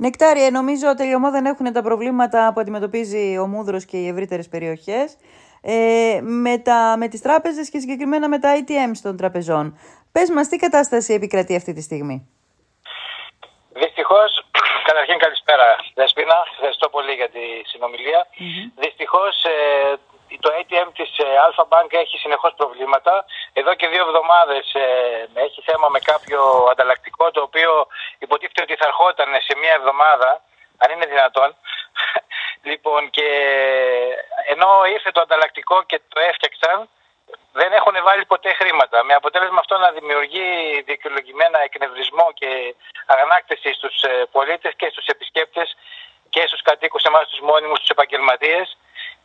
Νεκτάρια, νομίζω ότι τελειωμό δεν έχουν τα προβλήματα που αντιμετωπίζει ο Μούδρος και οι ευρύτερες περιοχές ε, με, τα, με τις τράπεζες και συγκεκριμένα με τα ATM των τραπεζών. Πες μας τι κατάσταση επικρατεί αυτή τη στιγμή; Δυστυχώς, καταρχήν καλησπέρα Δεσπίνα, ευχαριστώ πολύ για τη συνομιλία. Mm-hmm. Δυστυχώς ε, το ATM της ε, Alpha Bank έχει συνεχώς προβλήματα. Εδώ και δύο εβδομάδες ε, έχει θέμα με κάποιο ανταλλακτικό το οποίο υποτίθεται ότι θα ερχόταν σε μία εβδομάδα, αν είναι δυνατόν. λοιπόν και ενώ ήρθε το ανταλλακτικό και το έφτιαξαν, δεν έχουν βάλει ποτέ χρήματα. Με αποτέλεσμα αυτό να δημιουργεί δικαιολογημένα εκνευρισμό και αγανάκτηση στους ε, πολίτες και στους επισκέπτες και στους κατοίκους εμάς τους μόνιμους, τους επαγγελματίες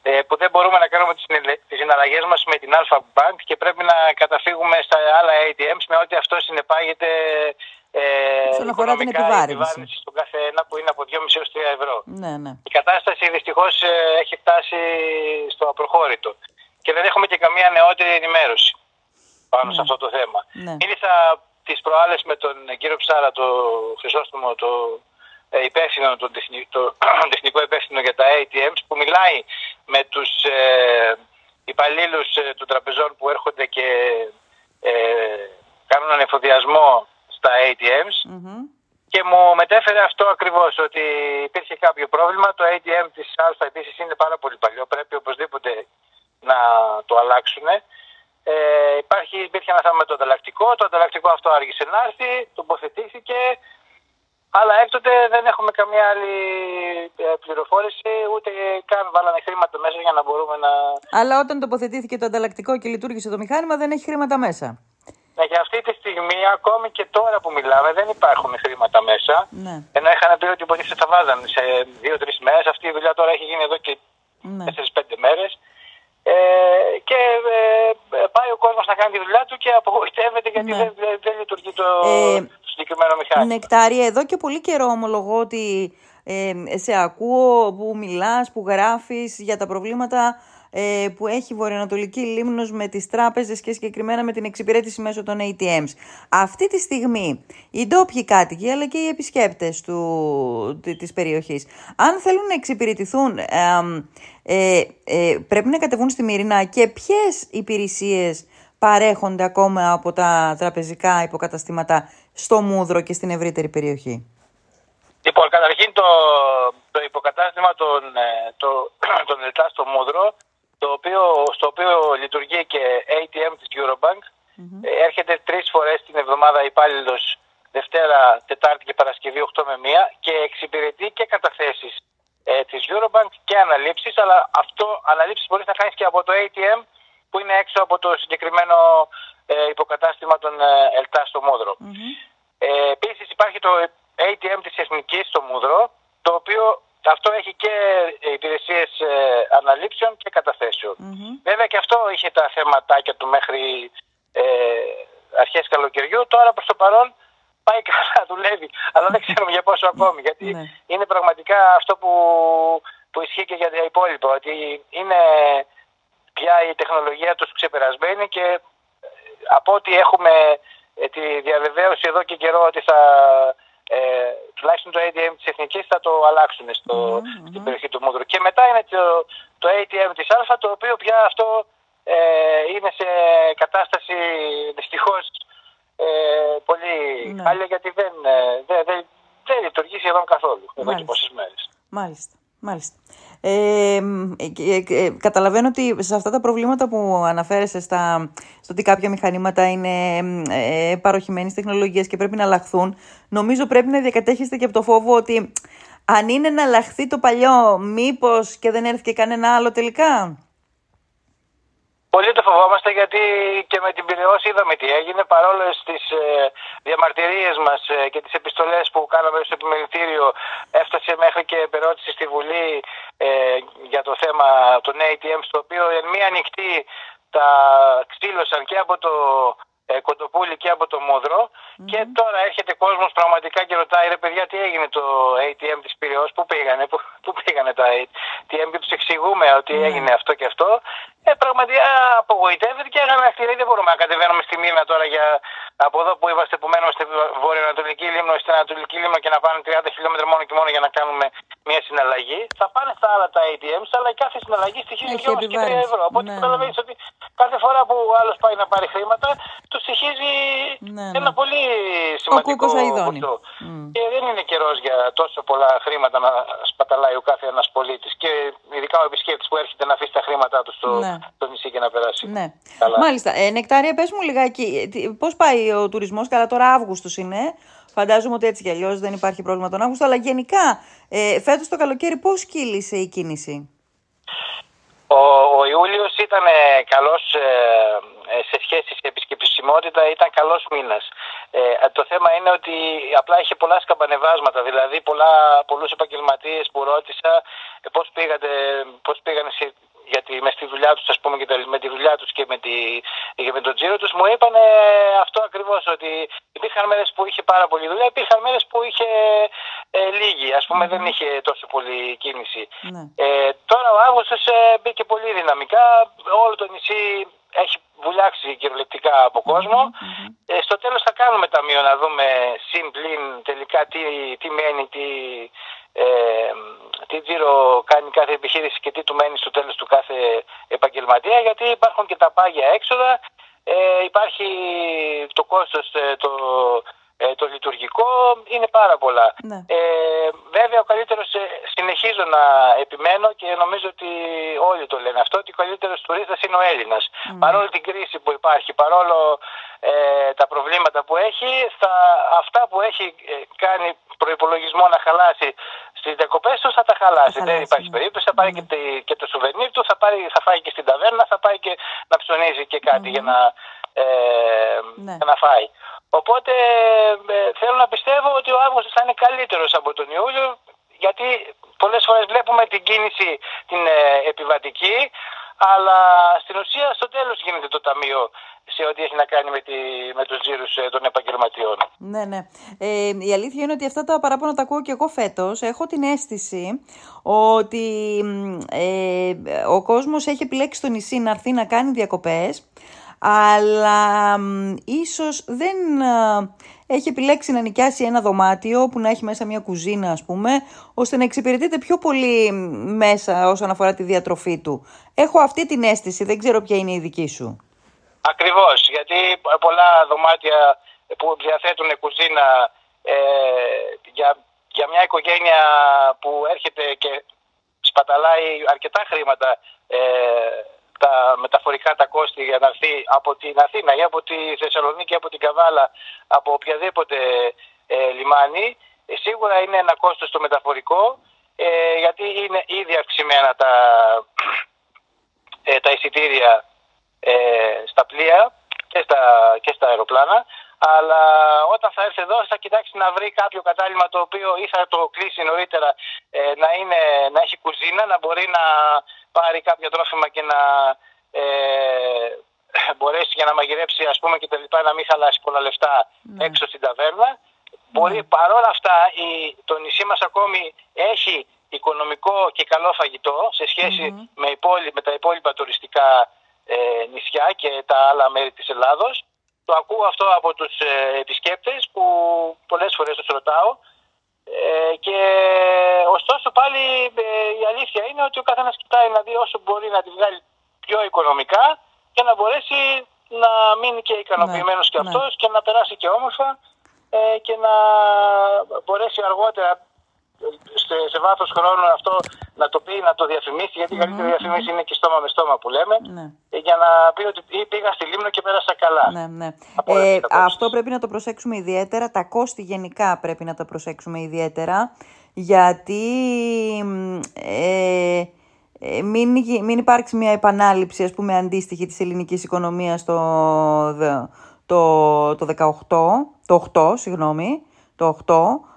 ε, που δεν μπορούμε να κάνουμε τις συναλλαγές μας με την Alpha Bank και πρέπει να καταφύγουμε στα άλλα ATMs με ό,τι αυτό συνεπάγεται ε, Όσον αφορά την επιβάρυνση. στον κάθε ένα που είναι από 2,5 έως 3 ευρώ. Ναι, ναι. Η κατάσταση δυστυχώς ε, έχει φτάσει στο απροχώρητο και δεν έχουμε και καμία νεότερη ενημέρωση πάνω σε ναι. αυτό το θέμα. Ναι. Μίλησα τις προάλλες με τον κύριο Ψάρα, το Χρυσόστομο, το ε, υπεύθυνο, τον τεχνικό, τεχνικό υπεύθυνο για τα ATMs που μιλάει με τους ε, υπαλλήλους ε, των τραπεζών που έρχονται και ε, κάνουν ανεφοδιασμό στα ATMs και μου μετέφερε αυτό ακριβώς ότι υπήρχε κάποιο πρόβλημα. Το ATM της Α επίσης είναι πάρα πολύ παλιό, πρέπει οπωσδήποτε να το αλλάξουν. Ε, υπάρχει, υπήρχε ένα θέμα με το ανταλλακτικό, το ανταλλακτικό αυτό άργησε να έρθει, τοποθετήθηκε, αλλά έκτοτε δεν έχουμε καμία άλλη ε, πληροφόρηση, ούτε καν βάλανε χρήματα μέσα για να μπορούμε να. Αλλά όταν τοποθετήθηκε το ανταλλακτικό και λειτουργήσε το μηχάνημα, δεν έχει χρήματα μέσα. Ναι, για αυτή τη στιγμή, ακόμη και τώρα που μιλάμε, δεν υπάρχουν χρήματα μέσα. Ναι. Ενώ είχαν πει ότι υποτίθεται θα βάζαν σε δύο-τρεις μέρες. Αυτή η δουλειά τώρα έχει γίνει εδώ και ναι. 4-5 μέρες. Ε, και ε, πάει ο κόσμος να κάνει τη δουλειά του και απογοητεύεται γιατί Ναι. δεν, δεν, δεν λειτουργεί το Ε, συγκεκριμένο μηχάνημα. Νεκτάρια, εδώ και πολύ καιρό ομολογώ ότι ε, σε ακούω που μιλάς, που γράφεις για τα προβλήματα ε, που έχει η Βορειοανατολική Λίμνος με τις τράπεζες και συγκεκριμένα με την εξυπηρέτηση μέσω των ATMs. Αυτή τη στιγμή οι ντόπιοι κάτοικοι αλλά και οι επισκέπτες του, τη- της περιοχής, αν θέλουν να εξυπηρετηθούν, ε, ε, ε, πρέπει να κατεβούν στη Μύρινα και ποιες υπηρεσίες παρέχονται ακόμα από τα τραπεζικά υποκαταστήματα στο Μούδρο και στην ευρύτερη περιοχή; Λοιπόν, καταρχήν το, το υποκατάστημα των, ε, το, των ΕΛΤΑ στο Μούδρο, το οποίο, στο οποίο λειτουργεί και ATM της Eurobank, ε, έρχεται τρεις φορές την εβδομάδα υπάλληλο Δευτέρα, Τετάρτη και Παρασκευή 8 με 1 και εξυπηρετεί και καταθέσεις ε, της Eurobank και αναλήψεις, αλλά αυτό αναλήψεις μπορείς να κάνεις και από το ATM που είναι έξω από το συγκεκριμένο ε, υποκατάστημα των ε, ΕΛΤΑ στο Μούδρο. Ε, Επίσης υπάρχει το ATM της Εθνικής στο Μούδρο, το οποίο αυτό έχει και υπηρεσίες ε, αναλήψεων και καταθέσεων. Βέβαια και αυτό είχε τα θέματάκια του μέχρι ε, αρχές καλοκαιριού. Τώρα προς το παρόν πάει καλά, δουλεύει. Αλλά δεν ξέρουμε για πόσο ακόμη. Γιατί Ναι. είναι πραγματικά αυτό που, που ισχύει και για τα υπόλοιπα. Ότι είναι πια η τεχνολογία τους ξεπερασμένη και ε, από ό,τι έχουμε ε, τη διαβεβαίωση εδώ και καιρό ότι θα ε, τουλάχιστον το ATM της Εθνικής θα το αλλάξουν στο, στην περιοχή του Μούδρου. Και μετά είναι το, το ATM της Α, το οποίο πια αυτό ε, είναι σε κατάσταση δυστυχώς ε, πολύ Ναι. χάλια γιατί δεν, ε, δεν, δεν, δεν λειτουργεί σχεδόν καθόλου εδώ και Μάλιστα. πόσες μέρες. Μάλιστα. Μάλιστα. Ε, ε, ε, καταλαβαίνω ότι σε αυτά τα προβλήματα που αναφέρεσαι στα, στο ότι κάποια μηχανήματα είναι ε, παροχημένης τεχνολογίας και πρέπει να αλλάχθουν, νομίζω πρέπει να διακατέχεστε και από το φόβο ότι αν είναι να αλλάχθει το παλιό, μήπως και δεν έρθει και κανένα άλλο τελικά; Πολύ το φοβόμαστε γιατί και με την Πυραιός είδαμε τι έγινε παρόλο στις ε, διαμαρτυρίες μας ε, και τις επιστολές που κάναμε στο επιμελητήριο έφτασε μέχρι και επερώτηση στη Βουλή ε, για το θέμα των ATM στο οποίο εν μία νυχτή τα ξύλωσαν και από το ε, Κοντοπούλη και από το μουδρο Και τώρα έρχεται κόσμος πραγματικά και ρωτάει ρε παιδιά τι έγινε το ATM της Πυραιός, πού πήγανε, πού, πού πήγανε τα ATM και τους εξηγούμε ότι mm. έγινε αυτό και αυτό. Ε, πραγματικά απογοητεύεται και έγαμε αχτηρή. Δεν μπορούμε να κατεβαίνουμε στη μήνα τώρα για από εδώ που είμαστε που μένουμε στη βορειοανατολική λίμνο, στην ανατολική λίμνο και να πάνε 30 χιλιόμετρα μόνο και μόνο για να κάνουμε μια συναλλαγή. Θα πάνε στα άλλα τα ATMs, αλλά κάθε συναλλαγή στοιχίζει 2 και 3 ευρώ. Οπότε ναι. καταλαβαίνεις ότι κάθε φορά που ο άλλος πάει να πάρει χρήματα, του στοιχίζει ναι, ναι. ένα πολύ σημαντικό ποσό. Mm. Και δεν είναι καιρός για τόσο πολλά χρήματα να σπαταλάει ο κάθε ένας πολίτης. Και ειδικά ο επισκέπτης που έρχεται να αφήσει τα χρήματά του στο, ναι. στο νησί και να περάσει. Ναι. Καλά. Μάλιστα. Ε, Νεκτάρια, πες μου λιγάκι, πώς πάει ο τουρισμός, καλά τώρα Αύγουστος είναι. Φαντάζομαι ότι έτσι κι αλλιώς δεν υπάρχει πρόβλημα τον Αύγουστο, αλλά γενικά ε, φέτος το καλοκαίρι πώς κύλησε η κίνηση; Ο, ο Ιούλιος ήταν καλός ε, ε, σε σχέση σε επισκεψιμότητα, ήταν καλός μήνας. Ε, το θέμα είναι ότι απλά είχε πολλά σκαμπανεβάσματα, δηλαδή πολλά, πολλούς επαγγελματίες που ρώτησα ε, πώς, πήγατε, πώς πήγανε σε γιατί με στη δουλειά τους, ας πούμε, και με τη δουλειά τους και με, τη, και με τον τζίρο τους, μου είπαν αυτό ακριβώς, ότι υπήρχαν μέρες που είχε πάρα πολύ δουλειά, υπήρχαν μέρες που είχε ε, λίγη, ας πούμε, δεν είχε τόσο πολύ κίνηση. Ναι. Ε, τώρα ο Αύγουστος ε, μπήκε πολύ δυναμικά, όλο το νησί έχει βουλιάξει κυριολεκτικά από Ε, στο τέλος θα κάνουμε ταμείο να δούμε συν τελικά τι, τι μένει, τι, ε, τι τζίρο κάνει κάθε επιχείρηση και τι του μένει στο τέλος του κάθε επαγγελματία γιατί υπάρχουν και τα πάγια έξοδα, ε, υπάρχει το κόστος ε, το, ε, το λειτουργικό, είναι πάρα πολλά. Ναι. Ε, βέβαια ο καλύτερος, συνεχίζω να επιμένω και νομίζω ότι όλοι το λένε αυτό, ότι ο καλύτερος τουρίστας είναι ο Έλληνας. Mm. Παρόλο την κρίση που υπάρχει, παρόλο τα προβλήματα που έχει, στα, αυτά που έχει κάνει προπολογισμό να χαλάσει στις διακοπές τους θα τα χαλάσει. Δεν υπάρχει ναι. περίπτωση. Θα πάρει ναι. και, και, το σουβενίρ του, θα, πάρει, θα φάει και στην ταβέρνα, θα πάει και να ψωνίζει και κάτι για, να, ε, ναι. να φάει. Οπότε ε, θέλω να πιστεύω ότι ο Αύγουστος θα είναι καλύτερος από τον Ιούλιο γιατί πολλές φορές βλέπουμε την κίνηση την ε, επιβατική αλλά στην ουσία στο τέλος γίνεται το ταμείο σε ό,τι έχει να κάνει με, τη, με τους τζίρους ε, των επαγγελματιών. Ναι, ναι. Ε, η αλήθεια είναι ότι αυτά τα παράπονα τα ακούω και εγώ φέτος. Έχω την αίσθηση ότι ε, ο κόσμος έχει επιλέξει το νησί να έρθει να κάνει διακοπές αλλά ίσως δεν έχει επιλέξει να νοικιάσει ένα δωμάτιο που να έχει μέσα μια κουζίνα ας πούμε, ώστε να εξυπηρετείται πιο πολύ μέσα όσον αφορά τη διατροφή του. Έχω αυτή την αίσθηση, δεν ξέρω ποια είναι η δική σου. Ακριβώς, γιατί πολλά δωμάτια που διαθέτουν κουζίνα ε, για, για μια οικογένεια που έρχεται και σπαταλάει αρκετά χρήματα ε, τα μεταφορικά τα κόστη για να έρθει από την Αθήνα ή από τη Θεσσαλονίκη, από την Καβάλα, από οποιαδήποτε ε, λιμάνι, ε, σίγουρα είναι ένα κόστος το μεταφορικό, ε, γιατί είναι ήδη αυξημένα τα, ε, τα εισιτήρια στα πλοία και στα, και στα αεροπλάνα. Αλλά όταν θα έρθει εδώ θα κοιτάξει να βρει κάποιο κατάλημα το οποίο ή θα το κλείσει νωρίτερα να, είναι, να έχει κουζίνα, να μπορεί να πάρει κάποια τρόφιμα και να ε, μπορέσει για να μαγειρέψει ας πούμε και τα λοιπά να μην χαλάσει πολλά λεφτά ναι. έξω στην ταβέρνα. Ναι. Μπορεί παρόλα αυτά η, το νησί μας ακόμη έχει οικονομικό και καλό φαγητό σε σχεση με, με τα υπόλοιπα τουριστικά ε, νησιά και τα άλλα μέρη της Ελλάδος. Το ακούω αυτό από τους ε, επισκέπτες που πολλές φορές τους ρωτάω ε, και ωστόσο πάλι ε, η αλήθεια είναι ότι ο καθένας κοιτάει να δει όσο μπορεί να τη βγάλει πιο οικονομικά και να μπορέσει να μείνει και ικανοποιημένος ναι, και αυτός ναι. και να περάσει και όμορφα ε, και να μπορέσει αργότερα σε, σε βάθος χρόνου αυτό να το πει, να το διαφημίσει, γιατί η καλύτερη διαφήμιση είναι και στόμα με στόμα που λέμε, ναι. Ε, για να πει ότι πήγα στη Λίμνο και πέρασα καλά. Ναι, ναι. Ε, αυτό πρέπει να το προσέξουμε ιδιαίτερα, τα κόστη γενικά πρέπει να τα προσέξουμε ιδιαίτερα, γιατί ε, ε, μην, μην υπάρξει μια επανάληψη, ας πούμε, αντίστοιχη της ελληνικής οικονομίας το, το, το 18, το 8, συγγνώμη, το 8,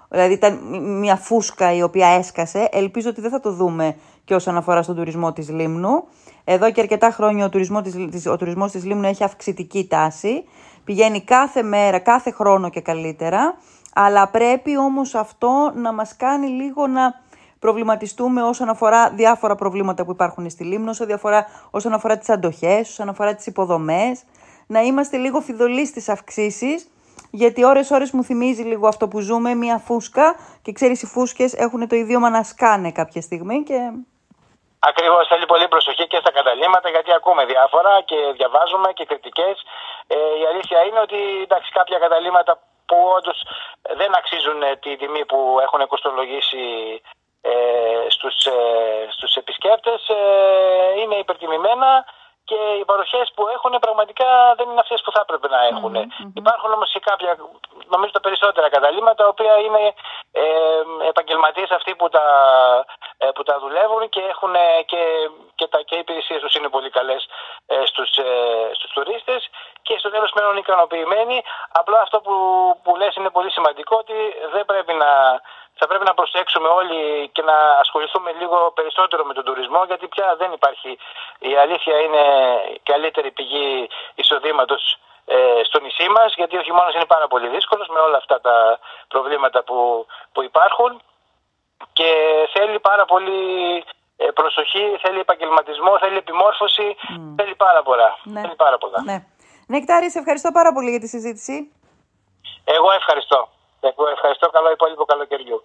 Δηλαδή ήταν μια φούσκα η οποία έσκασε. Ελπίζω ότι δεν θα το δούμε και όσον αφορά στον τουρισμό της Λίμνου. Εδώ και αρκετά χρόνια ο τουρισμός της, ο τουρισμός της Λίμνου έχει αυξητική τάση. Πηγαίνει κάθε μέρα, κάθε χρόνο και καλύτερα. Αλλά πρέπει όμως αυτό να μας κάνει λίγο να προβληματιστούμε όσον αφορά διάφορα προβλήματα που υπάρχουν στη Λίμνο, όσον αφορά, όσον αφορά τις αντοχές, όσον αφορά τις υποδομές. Να είμαστε λίγο φιδωλοί στις αυξήσεις γιατί ώρες-ώρες μου θυμίζει λίγο αυτό που ζούμε, μια φούσκα και ξέρεις οι φούσκες έχουν το ίδιο να σκάνε κάποια στιγμή και... Ακριβώς, θέλει πολύ προσοχή και στα καταλήμματα γιατί ακούμε διάφορα και διαβάζουμε και κριτικές. Ε, η αλήθεια είναι ότι εντάξει, κάποια καταλήμματα που όντως δεν αξίζουν τη τιμή που έχουν κοστολογήσει ε, στους, ε, στους επισκέπτες ε, είναι υπερτιμημένα και οι παροχές που έχουν πραγματικά δεν είναι αυτές που θα έπρεπε να εχουν Υπάρχουν όμως και κάποια, νομίζω τα περισσότερα καταλήμματα, τα οποία είναι ε, επαγγελματίες αυτοί που τα, ε, που τα δουλεύουν και, έχουν, και, και, τα, και οι υπηρεσίες τους είναι πολύ καλές ε, στους ε, στους τουρίστες και στο τέλος μένουν ικανοποιημένοι. Απλά αυτό που, που λες είναι πολύ σημαντικό ότι δεν πρέπει να θα πρέπει να προσέξουμε όλοι και να ασχοληθούμε λίγο περισσότερο με τον τουρισμό γιατί πια δεν υπάρχει. Η αλήθεια είναι καλύτερη πηγή εισοδήματος ε, στο νησί μας, γιατί ο χειμώνας είναι πάρα πολύ δύσκολος με όλα αυτά τα προβλήματα που, που υπάρχουν και θέλει πάρα πολύ ε, προσοχή, θέλει επαγγελματισμό, θέλει επιμόρφωση, θέλει πάρα πολλά. Ναι. Θέλει πάρα πολλά. Ναι. Νεκτάρη, σε ευχαριστώ πάρα πολύ για τη συζήτηση. Εγώ ευχαριστώ. Εγώ ευχαριστώ. Καλό υπόλοιπο καλοκαιριού.